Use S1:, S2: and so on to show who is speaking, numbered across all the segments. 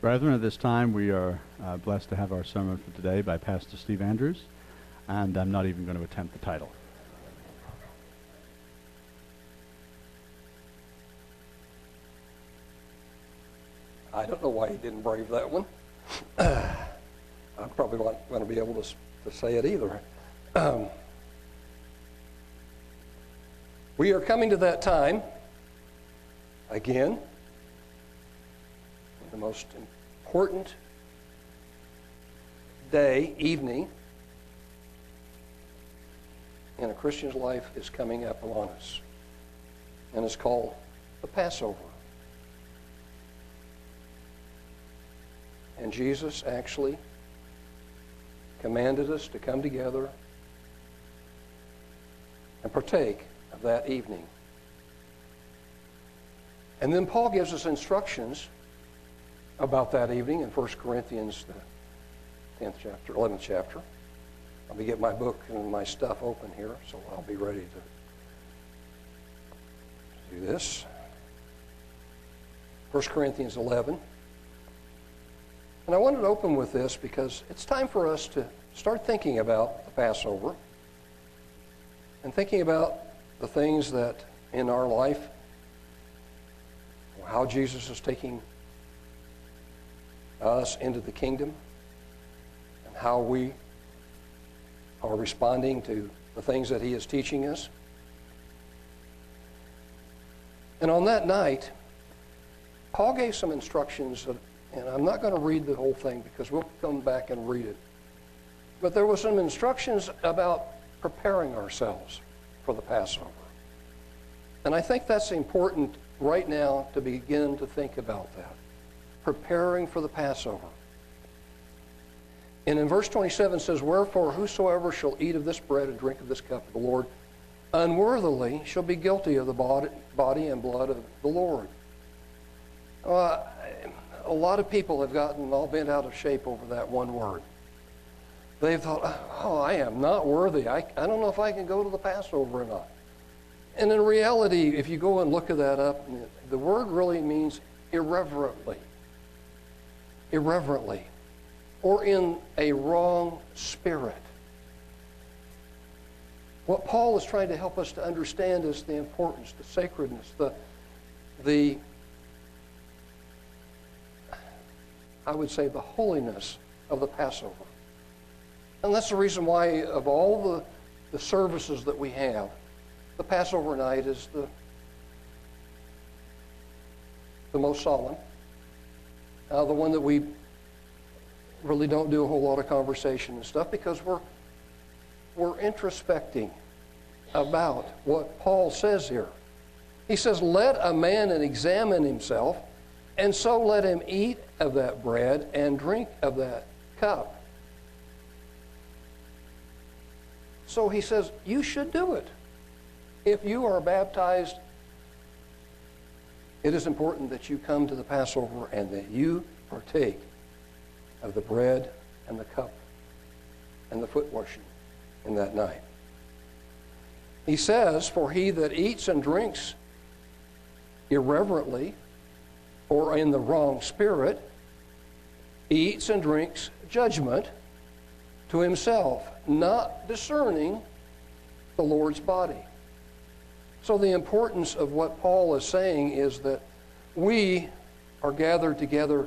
S1: Brethren, at this time we are uh, blessed to have our sermon for today by Pastor Steve Andrews, and I'm not even going to attempt the title.
S2: I don't know why he didn't brave that one. I'm probably not going to be able to, to say it either. Um, we are coming to that time again, the most important day, evening, in a Christian's life is coming up upon us. And it's called the Passover. And Jesus actually commanded us to come together and partake of that evening. And then Paul gives us instructions about that evening in 1 Corinthians, the 10th chapter, 11th chapter. Let me get my book and my stuff open here, so I'll be ready to do this. 1 Corinthians 11. And I wanted to open with this because it's time for us to start thinking about the Passover and thinking about the things that in our life, how Jesus is taking us into the kingdom and how we are responding to the things that he is teaching us. And on that night, Paul gave some instructions, and I'm not going to read the whole thing because we'll come back and read it. But there were some instructions about preparing ourselves for the Passover. And I think that's important right now to begin to think about that. Preparing for the Passover. And in verse 27 says, Wherefore whosoever shall eat of this bread and drink of this cup of the Lord unworthily shall be guilty of the body, and blood of the Lord. Uh, a lot of people have gotten all bent out of shape over that one word. They've thought, oh, I am not worthy. I, I don't know if I can go to the Passover or not. And in reality, if you go and look at that up, the word really means irreverently. Irreverently or in a wrong spirit. What Paul is trying to help us to understand is the importance, the sacredness, the, the I would say, the holiness of the Passover. And that's the reason why, of all the, the services that we have, the Passover night is the, the most solemn, uh, the one that we really don't do a whole lot of conversation and stuff because we're we're introspecting about what Paul says here. He says, Let a man examine himself, and so let him eat of that bread and drink of that cup. So he says, You should do it. If you are baptized, it is important that you come to the Passover and that you partake of the bread and the cup and the foot washing in that night. He says, For he that eats and drinks irreverently or in the wrong spirit eats and drinks judgment to himself, not discerning the Lord's body. So, the importance of what Paul is saying is that we are gathered together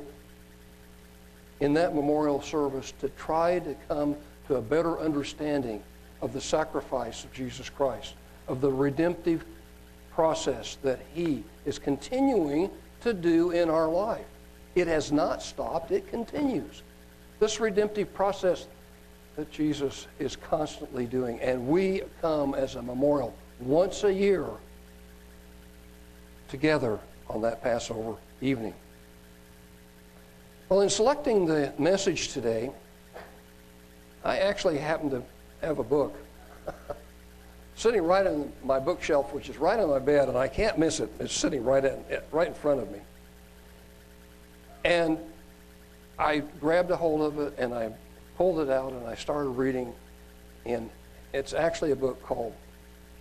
S2: in that memorial service to try to come to a better understanding of the sacrifice of Jesus Christ, of the redemptive process that He is continuing to do in our life. It has not stopped, it continues. This redemptive process that Jesus is constantly doing, and we come as a memorial once a year together on that Passover evening. Well, in selecting the message today, I actually happen to have a book sitting right on my bookshelf, which is right on my bed, and I can't miss it. It's sitting right, at, right in front of me. And I grabbed a hold of it and I pulled it out and I started reading. And it's actually a book called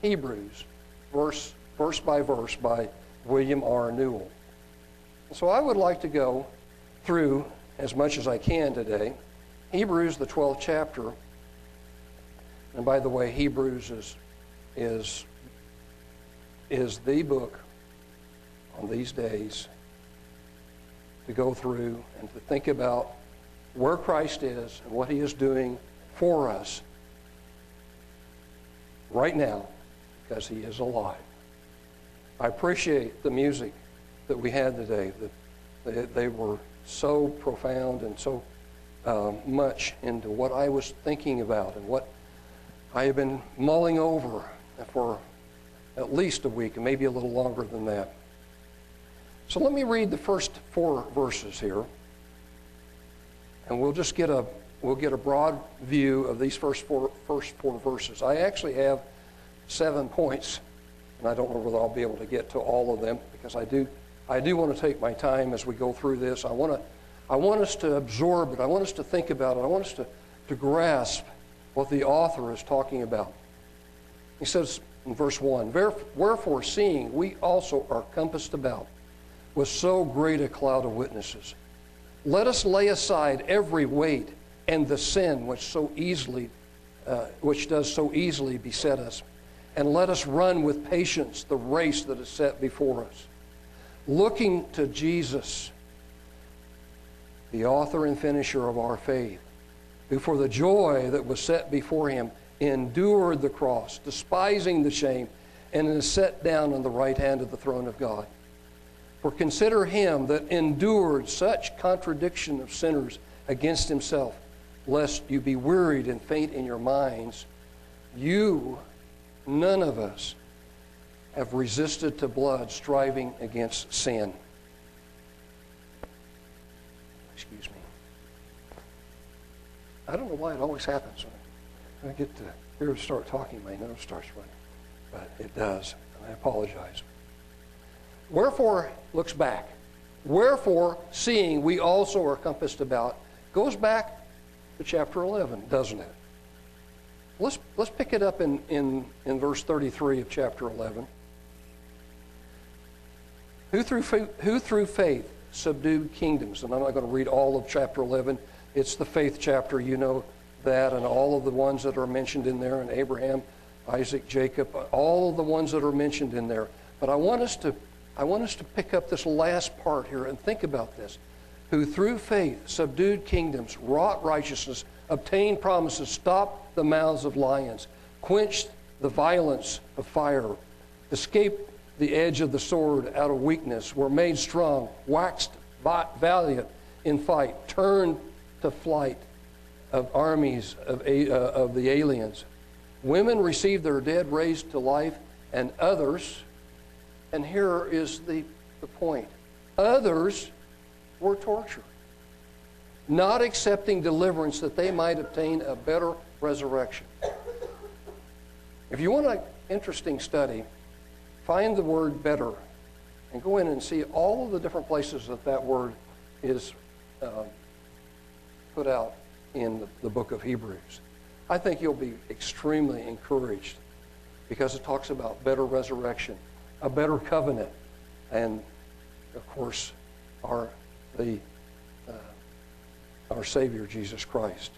S2: Hebrews, verse, verse by verse by William R. Newell. So I would like to go through as much as I can today. Hebrews, the 12th chapter. And by the way, Hebrews is, is, is the book on these days to go through and to think about where Christ is and what he is doing for us right now because he is alive. I appreciate the music that we had today. They, they were so profound and so uh, much into what I was thinking about and what I have been mulling over for at least a week and maybe a little longer than that. So let me read the first four verses here, and we'll just get a we'll get a broad view of these first four first four verses. I actually have seven points, and I don't know whether I'll be able to get to all of them because I do I do want to take my time as we go through this. I want to I want us to absorb it. I want us to think about it. I want us to, to grasp what the author is talking about. He says in verse 1 Wherefore, seeing we also are compassed about with so great a cloud of witnesses. Let us lay aside every weight and the sin which so easily, uh, which does so easily beset us, and let us run with patience the race that is set before us, looking to Jesus, the author and finisher of our faith, who for the joy that was set before him endured the cross, despising the shame, and is set down on the right hand of the throne of God. For consider him that endured such contradiction of sinners against himself, lest you be wearied and faint in your minds. You, none of us, have resisted to blood, striving against sin. Excuse me. I don't know why it always happens. When I get to here to start talking, my nose starts running. But it does, and I apologize. Wherefore looks back. Wherefore, seeing we also are compassed about, goes back to chapter 11, doesn't it? Let's, let's pick it up in, in, in verse 33 of chapter 11. Who through, who through faith subdued kingdoms? And I'm not going to read all of chapter 11. It's the faith chapter, you know that, and all of the ones that are mentioned in there, and Abraham, Isaac, Jacob, all of the ones that are mentioned in there. But I want us to I want us to pick up this last part here and think about this. Who through faith subdued kingdoms, wrought righteousness, obtained promises, stopped the mouths of lions, quenched the violence of fire, escaped the edge of the sword out of weakness, were made strong, waxed valiant in fight, turned to flight of armies of, uh, of the aliens. Women received their dead raised to life, and others and here is the, the point others were tortured, not accepting deliverance that they might obtain a better resurrection. If you want an interesting study, find the word better and go in and see all of the different places that that word is uh, put out in the, the book of Hebrews. I think you'll be extremely encouraged because it talks about better resurrection a better covenant, and of course, our the uh, our Savior Jesus Christ.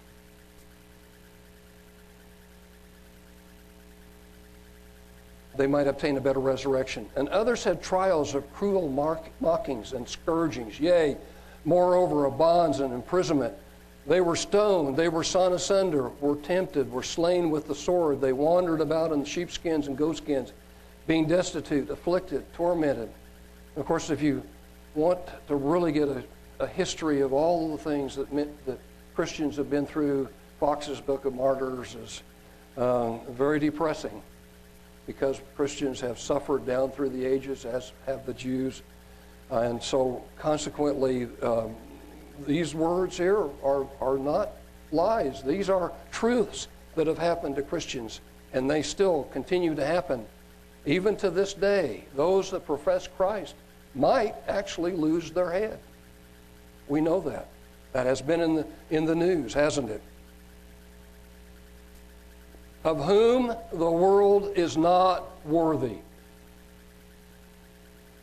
S2: They might obtain a better resurrection. And others had trials of cruel mark- mockings and scourgings, yea, moreover, of bonds and imprisonment. They were stoned, they were sawn asunder, were tempted, were slain with the sword. They wandered about in sheepskins and goatskins being destitute, afflicted, tormented. Of course, if you want to really get a, a history of all the things that, meant, that Christians have been through, Foxe's Book of Martyrs is um, very depressing because Christians have suffered down through the ages, as have the Jews. Uh, and so, consequently, um, these words here are, are not lies. These are truths that have happened to Christians, and they still continue to happen even to this day, those that profess Christ might actually lose their head. We know that. That has been in the, in the news, hasn't it? Of whom the world is not worthy.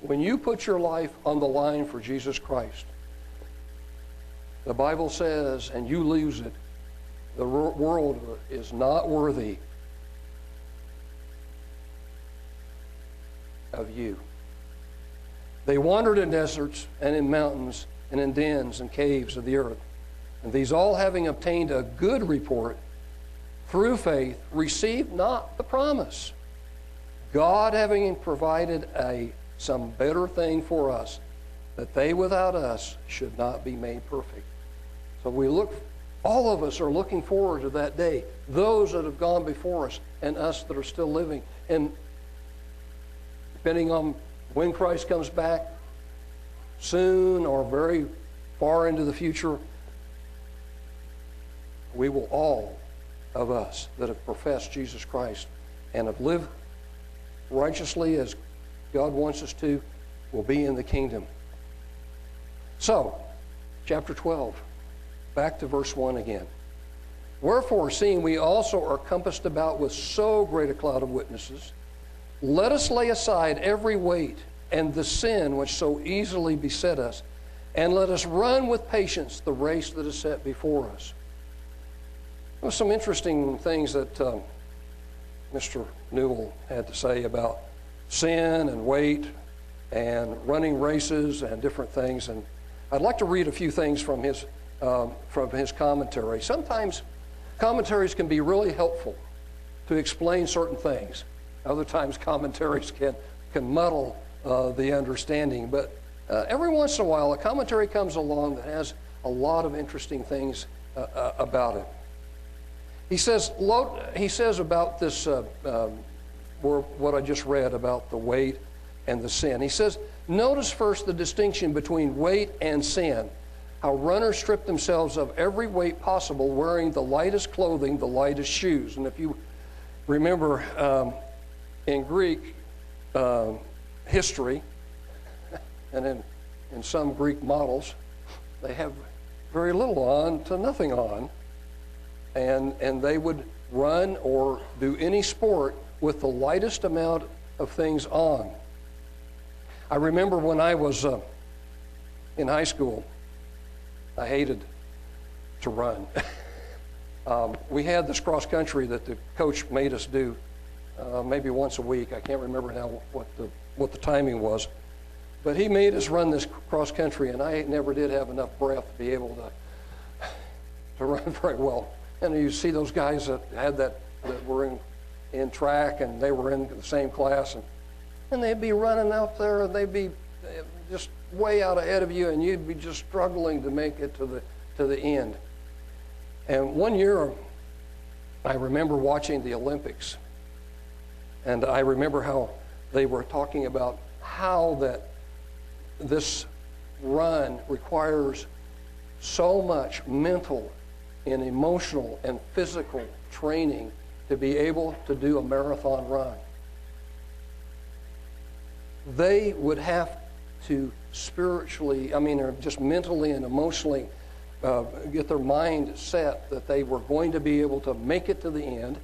S2: When you put your life on the line for Jesus Christ, the Bible says, and you lose it, the world is not worthy of you. They wandered in deserts and in mountains and in dens and caves of the earth. And these all having obtained a good report through faith received not the promise. God having provided a some better thing for us, that they without us should not be made perfect. So we look all of us are looking forward to that day. Those that have gone before us and us that are still living. And depending on when Christ comes back, soon or very far into the future, we will all of us that have professed Jesus Christ and have lived righteously as God wants us to will be in the kingdom. So, chapter 12, back to verse 1 again. Wherefore, seeing we also are compassed about with so great a cloud of witnesses, let us lay aside every weight and the sin which so easily beset us, and let us run with patience the race that is set before us. There some interesting things that um, Mr. Newell had to say about sin and weight and running races and different things. And I'd like to read a few things from his, um, from his commentary. Sometimes commentaries can be really helpful to explain certain things. Other times, commentaries can, can muddle uh, the understanding. But uh, every once in a while, a commentary comes along that has a lot of interesting things uh, uh about it. He says, he says about this, uh, um, what I just read about the weight and the sin. He says, notice first the distinction between weight and sin. How runners strip themselves of every weight possible, wearing the lightest clothing, the lightest shoes. And if you remember um, in Greek, um, history, and in, in some Greek models, they have very little on to nothing on. And, and they would run or do any sport with the lightest amount of things on. I remember when I was uh, in high school, I hated to run. um, we had this cross country that the coach made us do uh, maybe once a week. I can't remember now what the what the timing was. But he made us run this cross country, and I never did have enough breath to be able to, to run very well. And you see those guys that had that, that were in, in track, and they were in the same class, and, and they'd be running out there, and they'd be just way out ahead of you, and you'd be just struggling to make it to the, to the end. And one year, I remember watching the Olympics, and I remember how they were talking about how that this run requires so much mental and emotional and physical training to be able to do a marathon run. They would have to spiritually, I mean, or just mentally and emotionally uh, get their mind set that they were going to be able to make it to the end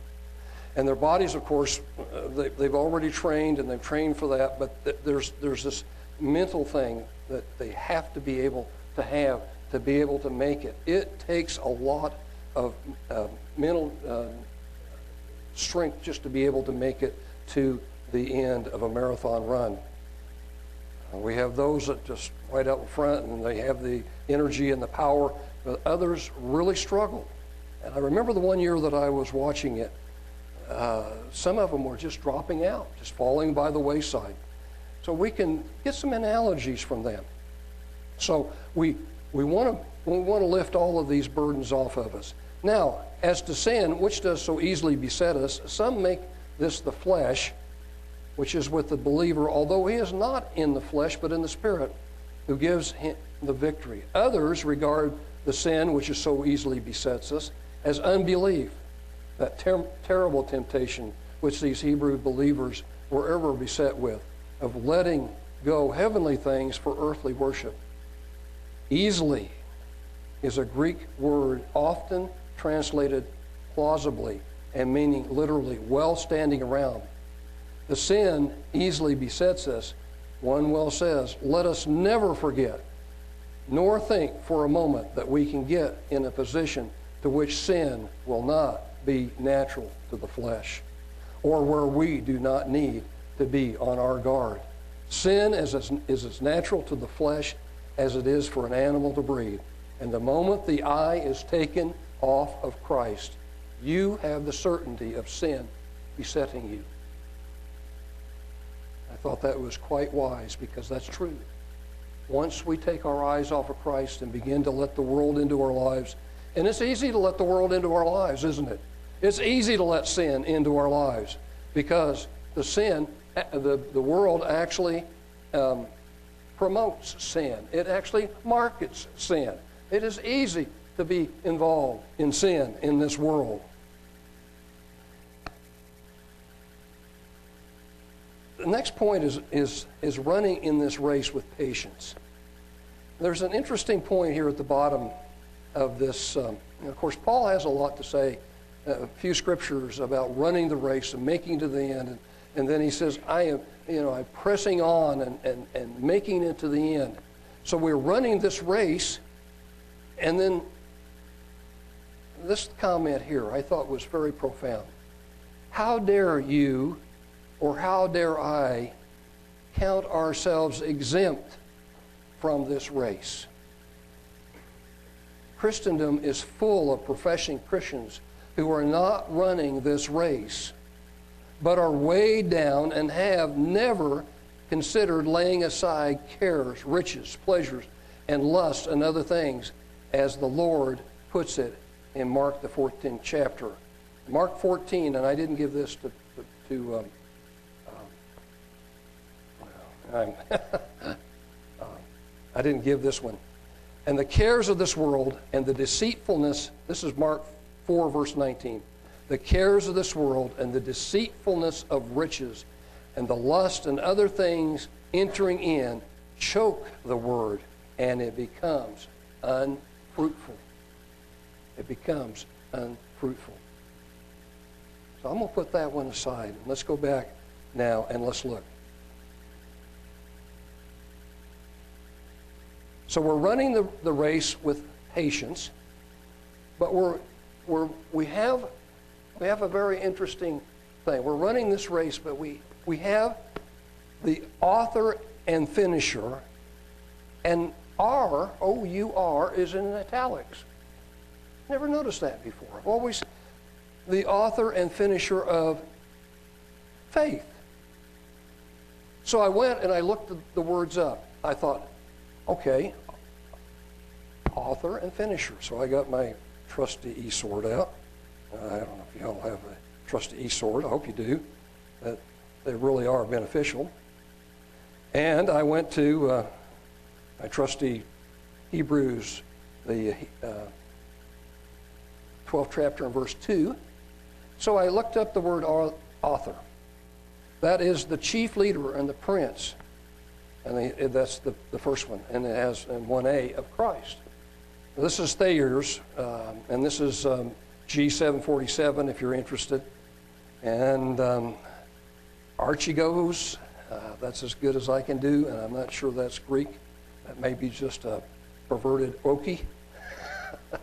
S2: and their bodies, of course, uh, they, they've already trained and they've trained for that, but th- there's, there's this mental thing that they have to be able to have to be able to make it. It takes a lot of uh, mental uh, strength just to be able to make it to the end of a marathon run. We have those that just right out in front and they have the energy and the power, but others really struggle. And I remember the one year that I was watching it uh, some of them were just dropping out, just falling by the wayside. So we can get some analogies from them. So we, we want to we want to lift all of these burdens off of us. Now, as to sin, which does so easily beset us, some make this the flesh, which is with the believer, although he is not in the flesh but in the spirit, who gives him the victory. Others regard the sin which is so easily besets us as unbelief that ter- terrible temptation which these Hebrew believers were ever beset with of letting go heavenly things for earthly worship. Easily is a Greek word often translated plausibly and meaning literally well standing around. The sin easily besets us. One well says, Let us never forget nor think for a moment that we can get in a position to which sin will not be natural to the flesh, or where we do not need to be on our guard. Sin is as, is as natural to the flesh as it is for an animal to breathe. And the moment the eye is taken off of Christ, you have the certainty of sin besetting you. I thought that was quite wise because that's true. Once we take our eyes off of Christ and begin to let the world into our lives, and it's easy to let the world into our lives, isn't it? It's easy to let sin into our lives because the sin, the, the world actually um, promotes sin. It actually markets sin. It is easy to be involved in sin in this world. The next point is, is, is running in this race with patience. There's an interesting point here at the bottom of this. Um, of course, Paul has a lot to say, a few scriptures about running the race and making to the end. And, and then he says, I am, you know, I'm pressing on and, and, and making it to the end. So we're running this race, and then this comment here I thought was very profound. How dare you, or how dare I, count ourselves exempt from this race? Christendom is full of professing Christians who are not running this race, but are weighed down and have never considered laying aside cares, riches, pleasures, and lust and other things, as the Lord puts it in Mark, the 14th chapter. Mark 14, and I didn't give this to, to, um, um, uh, I didn't give this one. And the cares of this world and the deceitfulness, this is Mark 4, verse 19. The cares of this world and the deceitfulness of riches and the lust and other things entering in choke the word and it becomes unfruitful. It becomes unfruitful. So I'm going to put that one aside. Let's go back now and let's look. So we're running the, the race with patience, but we're, we're, we, have, we have a very interesting thing. We're running this race, but we, we have the author and finisher, and R, O U R, is in italics. Never noticed that before. Always the author and finisher of faith. So I went and I looked the words up. I thought, okay, author and finisher. So I got my trusty e-sword out. I don't know if y'all have a trusty e-sword. I hope you do. That they really are beneficial. And I went to uh, my trusty Hebrews, the uh, 12th chapter and verse 2. So I looked up the word author. That is the chief leader and the prince. And the, that's the, the first one. And it has in 1a of Christ. This is Thayer's, um, and this is um, G747 if you're interested. And um, Archegos, uh, that's as good as I can do, and I'm not sure that's Greek. That may be just a perverted okie.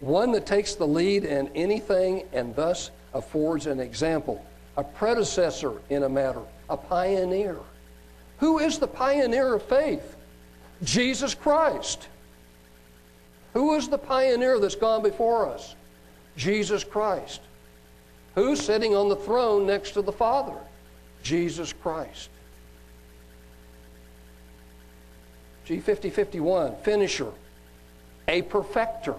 S2: One that takes the lead in anything and thus affords an example, a predecessor in a matter, a pioneer. Who is the pioneer of faith? Jesus Christ. Who is the pioneer that's gone before us? Jesus Christ. Who's sitting on the throne next to the Father? Jesus Christ. G5051, finisher, a perfecter.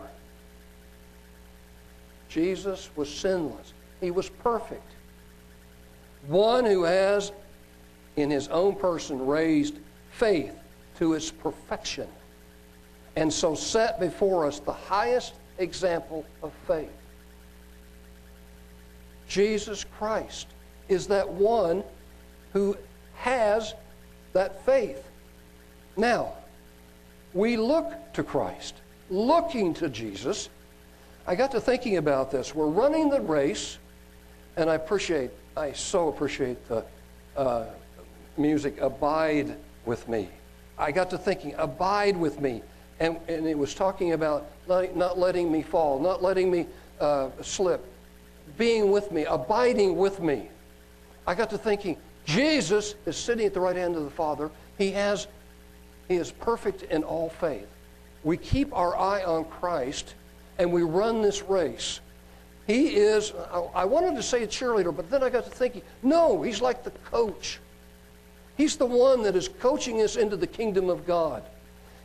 S2: Jesus was sinless, he was perfect. One who has, in his own person, raised faith to its perfection and so set before us the highest example of faith. Jesus Christ is that one who has that faith. Now, we look to Christ, looking to Jesus. I got to thinking about this. We're running the race, and I appreciate, I so appreciate the uh, music, Abide with Me. I got to thinking, abide with me And, and it was talking about not, letting me fall, not letting me uh, slip, being with me, abiding with me. I got to thinking, Jesus is sitting at the right hand of the Father. He has he is perfect in all faith. We keep our eye on Christ and we run this race. He is, I wanted to say a cheerleader, but then I got to thinking, no, he's like the coach. He's the one that is coaching us into the kingdom of God.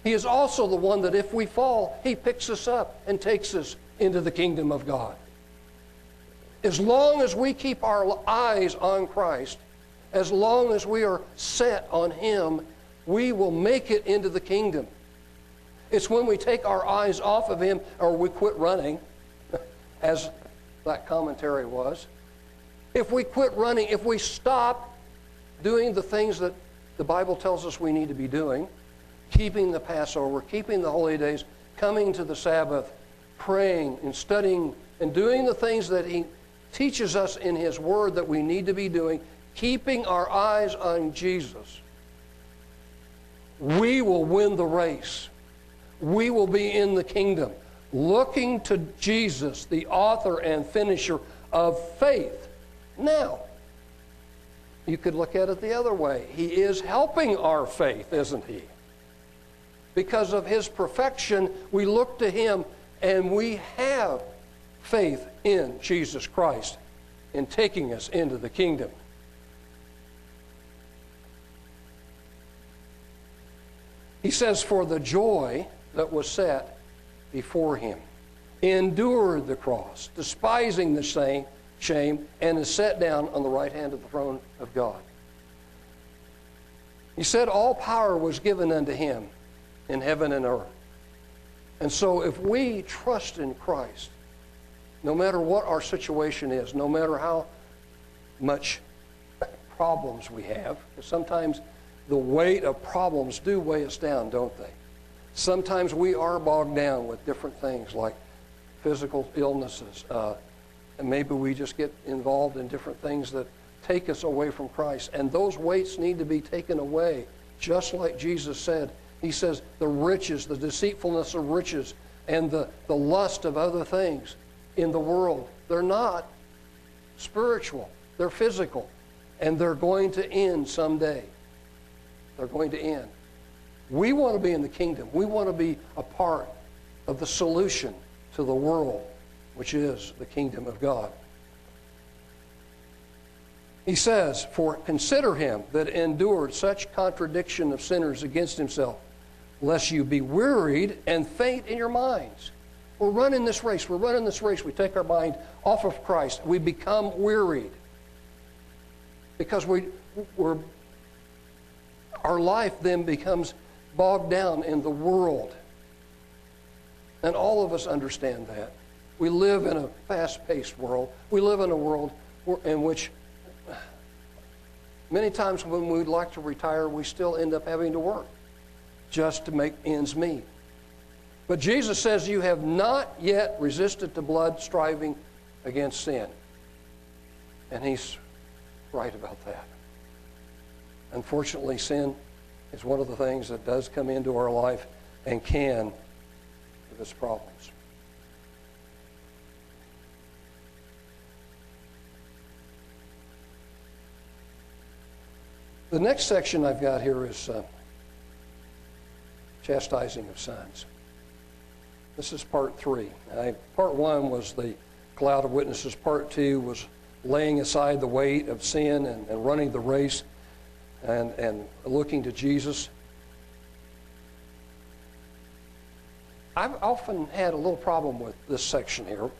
S2: He is also the one that if we fall, he picks us up and takes us into the kingdom of God. As long as we keep our eyes on Christ, as long as we are set on him, we will make it into the kingdom. It's when we take our eyes off of him or we quit running, as that commentary was. If we quit running, if we stop doing the things that the Bible tells us we need to be doing, keeping the Passover, keeping the holy days, coming to the Sabbath, praying and studying and doing the things that He teaches us in His Word that we need to be doing, keeping our eyes on Jesus, we will win the race. We will be in the kingdom looking to Jesus, the author and finisher of faith. Now, you could look at it the other way. He is helping our faith, isn't he? Because of his perfection, we look to him and we have faith in Jesus Christ in taking us into the kingdom. He says, For the joy that was set before him, endured the cross, despising the shame, shame, and is set down on the right hand of the throne of God. He said, All power was given unto him in heaven and earth. And so, if we trust in Christ, no matter what our situation is, no matter how much problems we have, sometimes the weight of problems do weigh us down, don't they? Sometimes we are bogged down with different things like physical illnesses. Uh, and maybe we just get involved in different things that take us away from Christ. And those weights need to be taken away, just like Jesus said. He says, the riches, the deceitfulness of riches, and the, the lust of other things in the world, they're not spiritual, they're physical. And they're going to end someday. They're going to end. We want to be in the kingdom. We want to be a part of the solution to the world, which is the kingdom of God. He says, For consider him that endured such contradiction of sinners against himself, lest you be wearied and faint in your minds. We're running this race. We're running this race. We take our mind off of Christ. We become wearied because we, we're, our life then becomes bogged down in the world. And all of us understand that. We live in a fast paced world. We live in a world in which many times when we'd like to retire, we still end up having to work just to make ends meet. But Jesus says, You have not yet resisted the blood striving against sin. And he's right about that. Unfortunately, sin is one of the things that does come into our life and can give us problems. The next section I've got here is uh, chastising of sons. This is part three. I, part one was the cloud of witnesses. Part two was laying aside the weight of sin and, and running the race and, and looking to Jesus. I've often had a little problem with this section here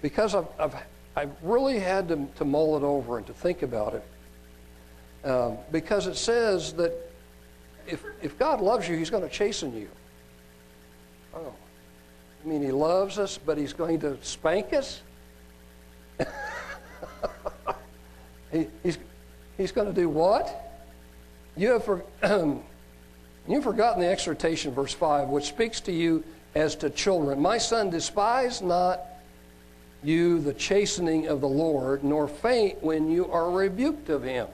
S2: because I've, I've, I've really had to, to mull it over and to think about it. Um, because it says that if, if God loves you, He's going to chasten you. Oh, I mean, He loves us, but He's going to spank us? he, he's, He's going to do what? You have, for, you've forgotten the exhortation, verse 5, which speaks to you as to children. My son, despise not you the chastening of the Lord, nor faint when you are rebuked of him.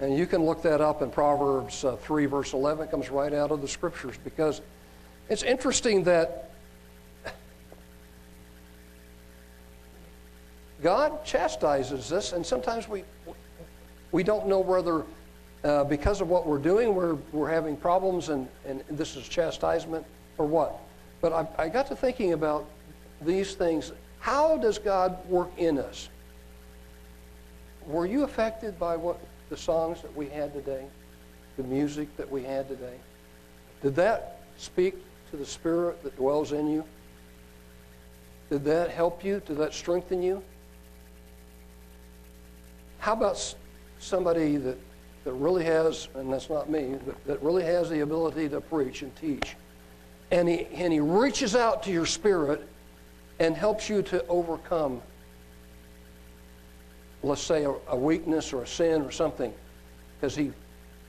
S2: And you can look that up in Proverbs uh, 3, verse 11. It comes right out of the scriptures because it's interesting that God chastises us, and sometimes we, we don't know whether uh, because of what we're doing, we're, we're having problems and, and this is chastisement or what. But I, I got to thinking about these things. How does God work in us? Were you affected by what the songs that we had today, the music that we had today? Did that speak to the spirit that dwells in you? Did that help you? Did that strengthen you? How about somebody that, that really has, and that's not me, but that really has the ability to preach and teach? And he, and he reaches out to your spirit and helps you to overcome, let's say, a, a weakness or a sin or something, because he,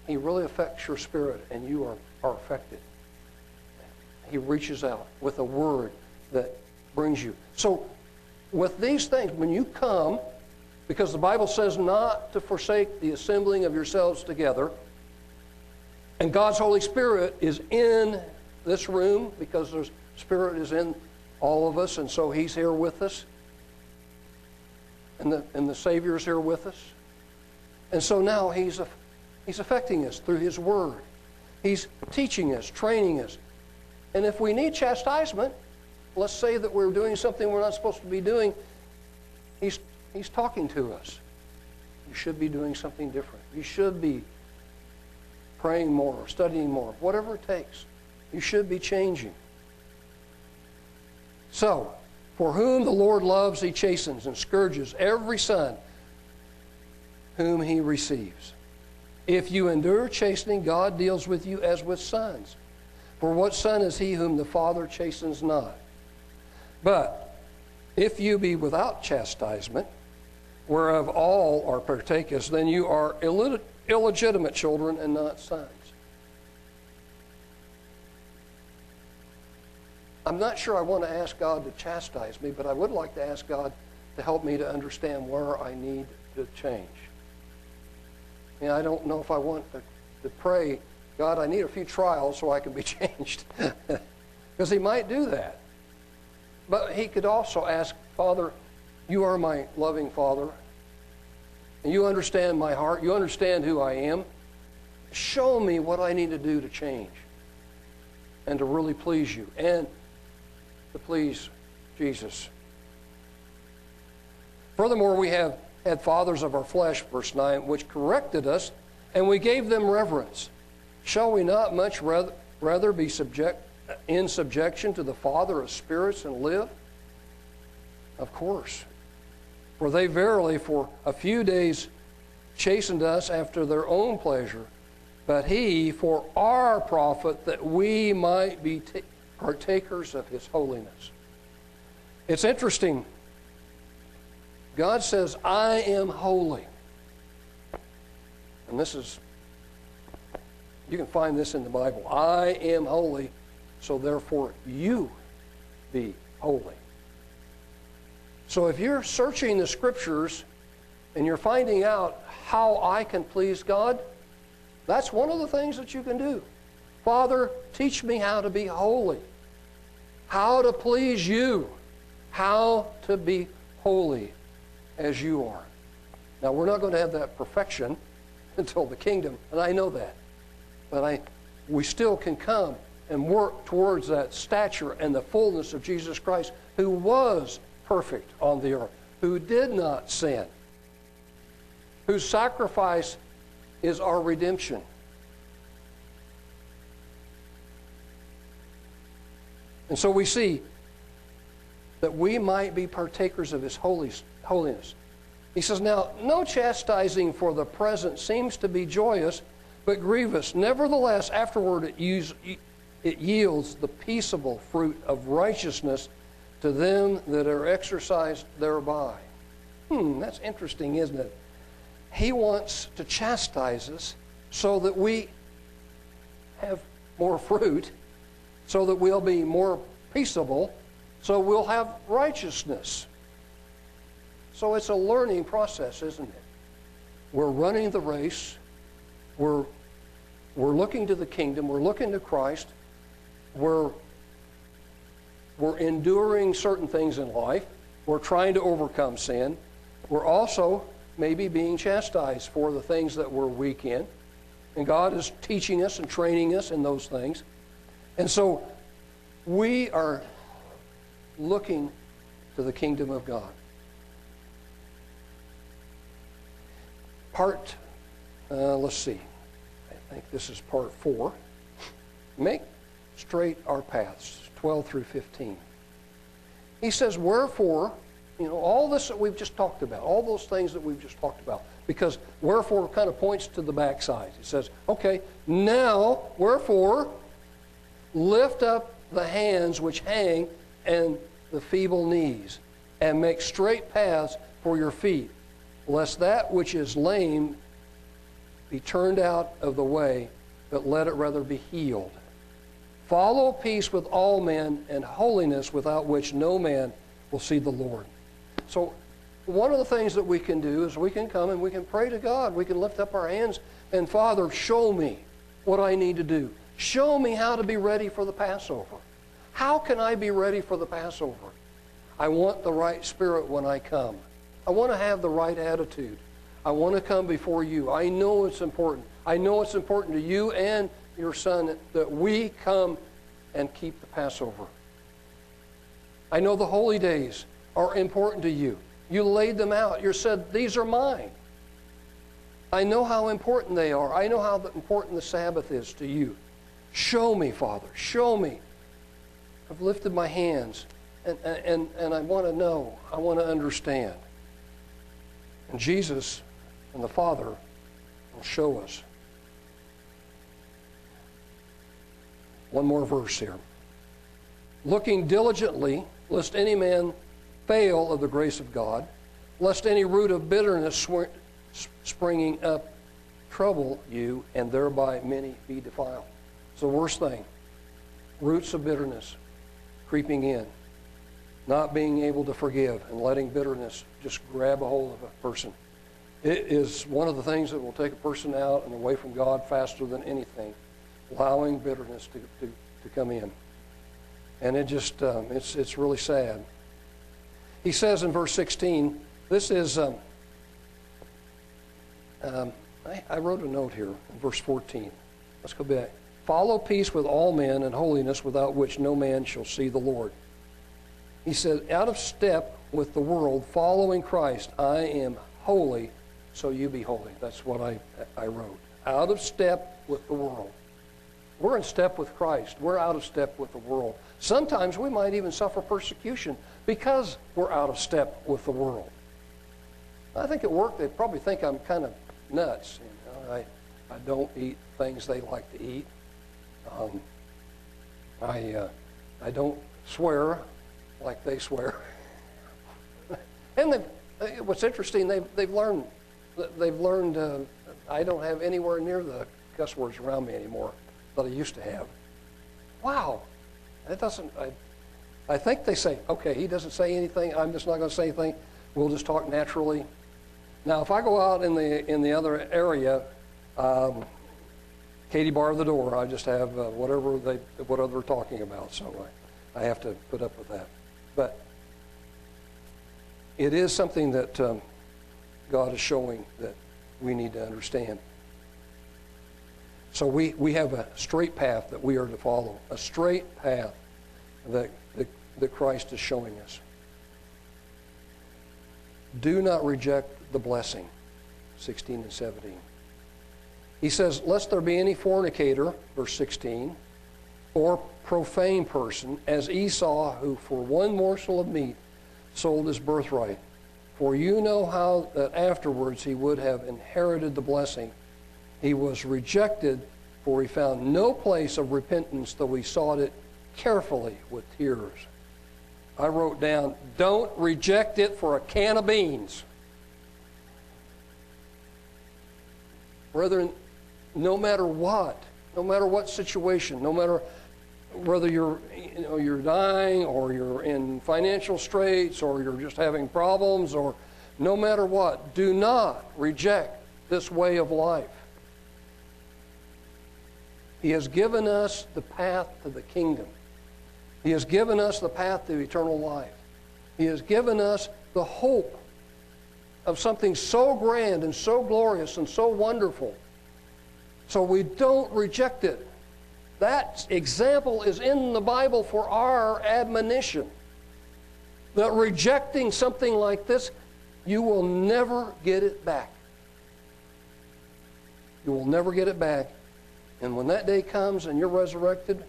S2: he really affects your spirit and you are, are affected. He reaches out with a word that brings you. So, with these things, when you come, because the Bible says not to forsake the assembling of yourselves together. And God's Holy Spirit is in this room because the Spirit is in all of us, and so He's here with us. And the, and the Savior is here with us. And so now He's, he's affecting us through His Word. He's teaching us, training us. And if we need chastisement, let's say that we're doing something we're not supposed to be doing, He's He's talking to us. You should be doing something different. You should be praying more, studying more, whatever it takes. You should be changing. So, for whom the Lord loves, he chastens and scourges every son whom he receives. If you endure chastening, God deals with you as with sons. For what son is he whom the Father chastens not? But if you be without chastisement, whereof all are partakers, then you are illegitimate children and not sons. I'm not sure I want to ask God to chastise me, but I would like to ask God to help me to understand where I need to change. Mean, I don't know if I want to, to pray, God, I need a few trials so I can be changed. Because He might do that. But He could also ask, Father, you are my loving Father, and you understand my heart. You understand who I am. Show me what I need to do to change and to really please you and to please Jesus. Furthermore, we have had fathers of our flesh, verse 9, which corrected us, and we gave them reverence. Shall we not much rather, rather be subject, in subjection to the Father of spirits and live? Of course. For they verily for a few days chastened us after their own pleasure, but he for our profit that we might be t- partakers of his holiness. It's interesting. God says, I am holy. And this is, you can find this in the Bible. I am holy, so therefore you be holy. So if you're searching the scriptures and you're finding out how I can please God, that's one of the things that you can do. Father, teach me how to be holy, how to please you, how to be holy as you are. Now, we're not going to have that perfection until the kingdom, and I know that. But I, we still can come and work towards that stature and the fullness of Jesus Christ, who was perfect on the earth, who did not sin, whose sacrifice is our redemption. And so we see that we might be partakers of his holiness. He says, Now, no chastising for the present seems to be joyous, but grievous. Nevertheless, afterward it, use, it yields the peaceable fruit of righteousness to them that are exercised thereby. Hmm, that's interesting, isn't it? He wants to chastise us so that we have more fruit, so that we'll be more peaceable, so we'll have righteousness. So it's a learning process, isn't it? We're running the race, we're, we're looking to the kingdom, we're looking to Christ, we're, we're enduring certain things in life, we're trying to overcome sin, we're also maybe being chastised for the things that we're weak in. And God is teaching us and training us in those things. And so we are looking to the kingdom of God. Part, uh, let's see, I think this is part four. Make straight our paths, 12 through 15. He says, Wherefore, you know, all this that we've just talked about, all those things that we've just talked about, because wherefore kind of points to the backside. He says, okay, now, wherefore, lift up the hands which hang and the feeble knees, and make straight paths for your feet, lest that which is lame be turned out of the way, but let it rather be healed. Follow peace with all men and holiness without which no man will see the Lord. So, one of the things that we can do is we can come and we can pray to God. We can lift up our hands and, Father, show me what I need to do. Show me how to be ready for the Passover. How can I be ready for the Passover? I want the right spirit when I come. I want to have the right attitude. I want to come before you. I know it's important. I know it's important to you and your son that we come and keep the Passover. I know the holy days are important to you. You laid them out. You said, These are mine. I know how important they are. I know how important the Sabbath is to you. Show me, Father. Show me. I've lifted my hands, and, and, and I want to know. I want to understand. And Jesus and the Father will show us. One more verse here. Looking diligently, lest any man fail of the grace of God, lest any root of bitterness springing up trouble you, and thereby many be defiled. It's the worst thing. Roots of bitterness creeping in, not being able to forgive, and letting bitterness just grab a hold of a person. It is one of the things that will take a person out and away from God faster than anything, allowing bitterness to, to, to come in. And it just, um, it's, it's really sad. He says in verse 16, this is, um, um, I, I wrote a note here in verse 14. Let's go back. Follow peace with all men and holiness without which no man shall see the Lord. He said, out of step with the world, following Christ, I am holy, so you be holy. That's what I, I wrote. Out of step with the world. We're in step with Christ. We're out of step with the world. Sometimes we might even suffer persecution because we're out of step with the world. I think at work they probably think I'm kind of nuts. You know, I, I don't eat things they like to eat. Um, I, uh, I don't swear like they swear. and uh, what's interesting, they've, they've learned, they've learned uh, I don't have anywhere near the cuss words around me anymore that I used to have. Wow, that doesn't, I, I think they say, okay, he doesn't say anything. I'm just not going to say anything. We'll just talk naturally. Now, if I go out in the in the other area, um, Katie bar the door. I just have uh, whatever they whatever they're talking about. So I, I have to put up with that. But it is something that um, God is showing that we need to understand. So we, we have a straight path that we are to follow, a straight path that that Christ is showing us. Do not reject the blessing, 16 and 17. He says, Lest there be any fornicator, verse 16, or profane person, as Esau, who for one morsel of meat sold his birthright. For you know how that afterwards he would have inherited the blessing. He was rejected, for he found no place of repentance, though he sought it carefully with tears. I wrote down, don't reject it for a can of beans. Brethren, no matter what, no matter what situation, no matter whether you're, you know, you're dying or you're in financial straits or you're just having problems or no matter what, do not reject this way of life. He has given us the path to the kingdom. He has given us the path to eternal life. He has given us the hope of something so grand and so glorious and so wonderful. So we don't reject it. That example is in the Bible for our admonition. That rejecting something like this, you will never get it back. You will never get it back. And when that day comes and you're resurrected,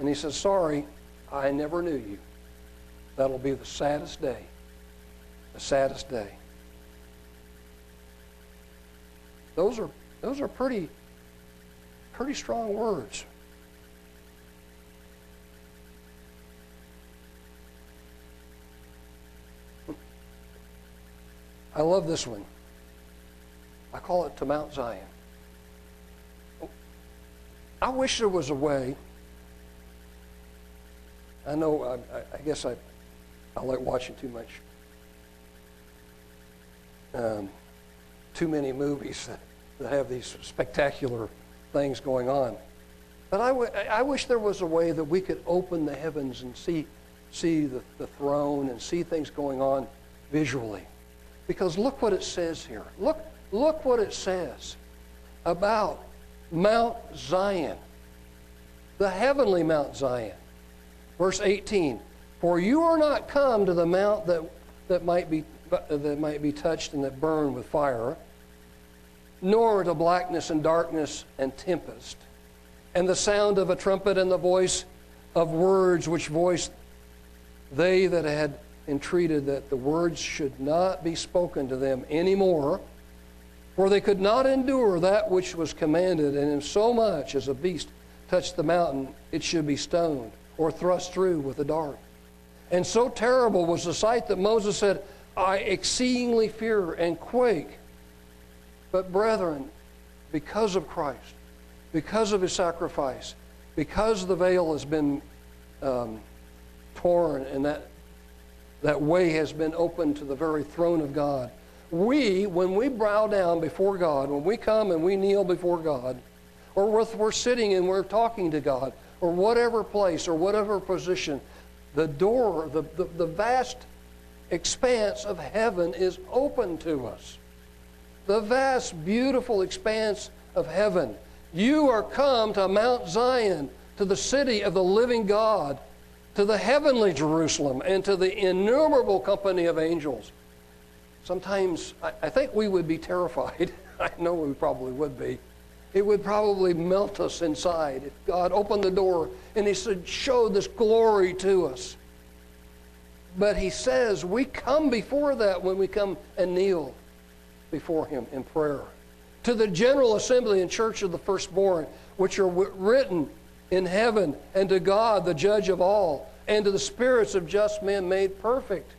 S2: and he says, Sorry, I never knew you, that'll be the saddest day. The saddest day. Those are, those are pretty, pretty strong words. I love this one. I call it to Mount Zion. I wish there was a way. I know, I, I guess I, I like watching too much, um, too many movies that, that have these spectacular things going on. But I, w- I wish there was a way that we could open the heavens and see, see the, the throne and see things going on visually. Because look what it says here. Look, look what it says about Mount Zion, the heavenly Mount Zion. Verse 18 For you are not come to the mount that, that, might, be, that might be touched and that burn with fire, nor to blackness and darkness and tempest, and the sound of a trumpet and the voice of words which voiced they that had entreated that the words should not be spoken to them any more, for they could not endure that which was commanded, and in so much as a beast touched the mountain, it should be stoned or thrust through with a dart. And so terrible was the sight that Moses said, I exceedingly fear and quake. But, brethren, because of Christ, because of his sacrifice, because the veil has been um, torn and that that way has been opened to the very throne of God. We, when we bow down before God, when we come and we kneel before God, or we're sitting and we're talking to God, or whatever place or whatever position, the door, the, the, the vast expanse of heaven is open to us. The vast, beautiful expanse of heaven. You are come to Mount Zion, to the city of the living God, to the heavenly Jerusalem and to the innumerable company of angels. Sometimes I, I think we would be terrified. I know we probably would be. It would probably melt us inside if God opened the door and He said, Show this glory to us. But He says we come before that when we come and kneel before Him in prayer. To the general assembly and church of the firstborn, which are written in heaven, and to God, the judge of all, and to the spirits of just men made perfect.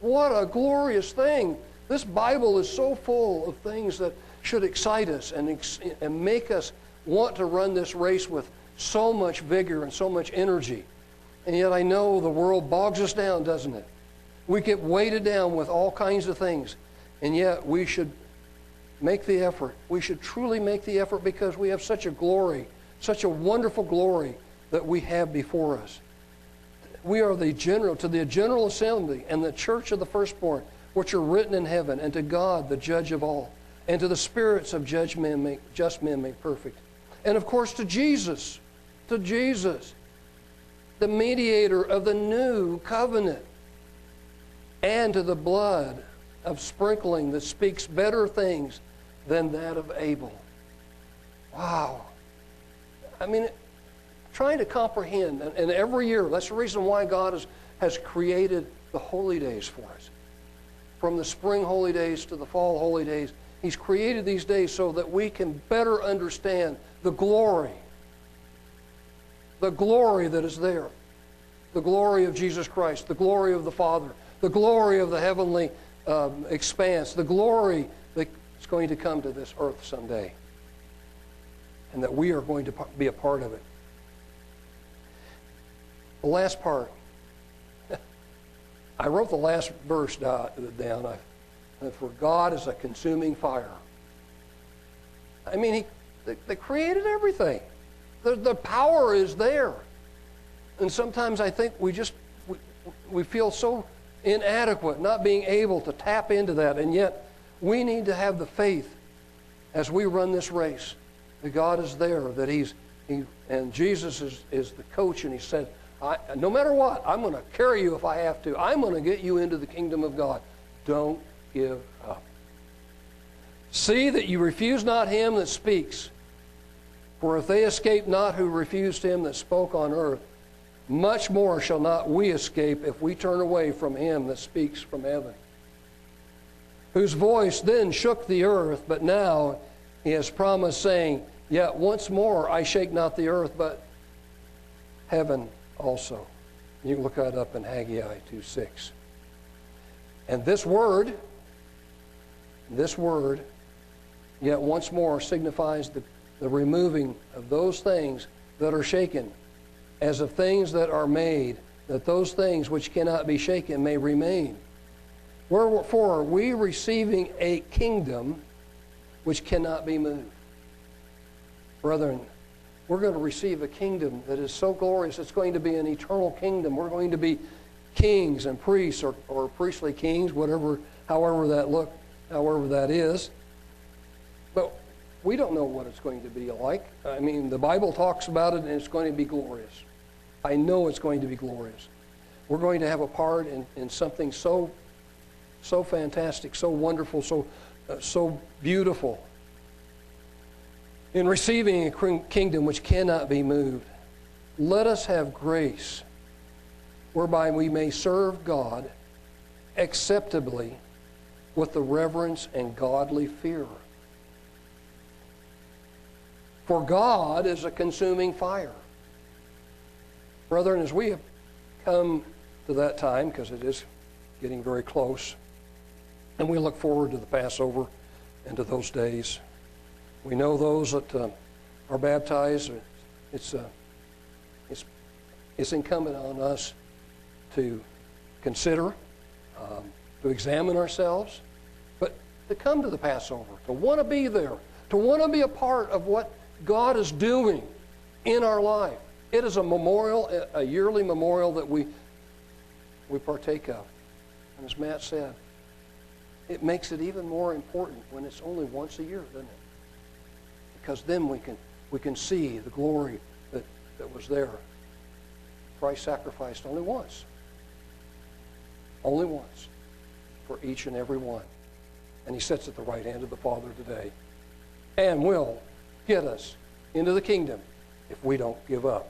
S2: What a glorious thing. This Bible is so full of things that should excite us and, ex- and make us want to run this race with so much vigor and so much energy. And yet I know the world bogs us down, doesn't it? We get weighted down with all kinds of things. And yet we should make the effort. We should truly make the effort because we have such a glory such a wonderful glory that we have before us. We are the general, to the general assembly and the church of the firstborn, which are written in heaven, and to God, the judge of all, and to the spirits of judge men make, just men made perfect. And of course, to Jesus, to Jesus, the mediator of the new covenant, and to the blood of sprinkling that speaks better things than that of Abel. Wow. I mean, trying to comprehend, and, and every year, that's the reason why God has, has created the holy days for us. From the spring holy days to the fall holy days, He's created these days so that we can better understand the glory, the glory that is there, the glory of Jesus Christ, the glory of the Father, the glory of the heavenly um, expanse, the glory that's going to come to this earth someday and that we are going to be a part of it. The last part. I wrote the last verse down. For God is a consuming fire. I mean, he, that, that created everything. The, the power is there. And sometimes I think we just we, we feel so inadequate, not being able to tap into that. And yet, we need to have the faith as we run this race that God is there, that He's, he, and Jesus is, is the coach, and He said, no matter what, I'm going to carry you if I have to. I'm going to get you into the kingdom of God. Don't give up. See that you refuse not him that speaks. For if they escape not who refused him that spoke on earth, much more shall not we escape if we turn away from him that speaks from heaven. Whose voice then shook the earth, but now he has promised, saying, Yet once more I shake not the earth, but heaven also. You can look that up in Haggai 2 6. And this word, this word, yet once more signifies the, the removing of those things that are shaken, as of things that are made, that those things which cannot be shaken may remain. Wherefore, are we receiving a kingdom which cannot be moved. Brethren, we're going to receive a kingdom that is so glorious. It's going to be an eternal kingdom. We're going to be kings and priests or, or priestly kings, whatever, however that look, however that is. But we don't know what it's going to be like. I mean, the Bible talks about it and it's going to be glorious. I know it's going to be glorious. We're going to have a part in, in something so, so fantastic, so wonderful, so, uh, so beautiful in receiving a kingdom which cannot be moved, let us have grace whereby we may serve God acceptably with the reverence and godly fear. For God is a consuming fire. Brethren, as we have come to that time, because it is getting very close, and we look forward to the Passover and to those days. We know those that uh, are baptized. It's, uh, it's, it's incumbent on us to consider, um, to examine ourselves, but to come to the Passover, to want to be there, to want to be a part of what God is doing in our life. It is a memorial, a yearly memorial that we, we partake of. And as Matt said, it makes it even more important when it's only once a year, doesn't it? Because then we can, we can see the glory that, that was there. Christ sacrificed only once. Only once for each and every one. And he sits at the right hand of the Father today and will get us into the kingdom if we don't give up.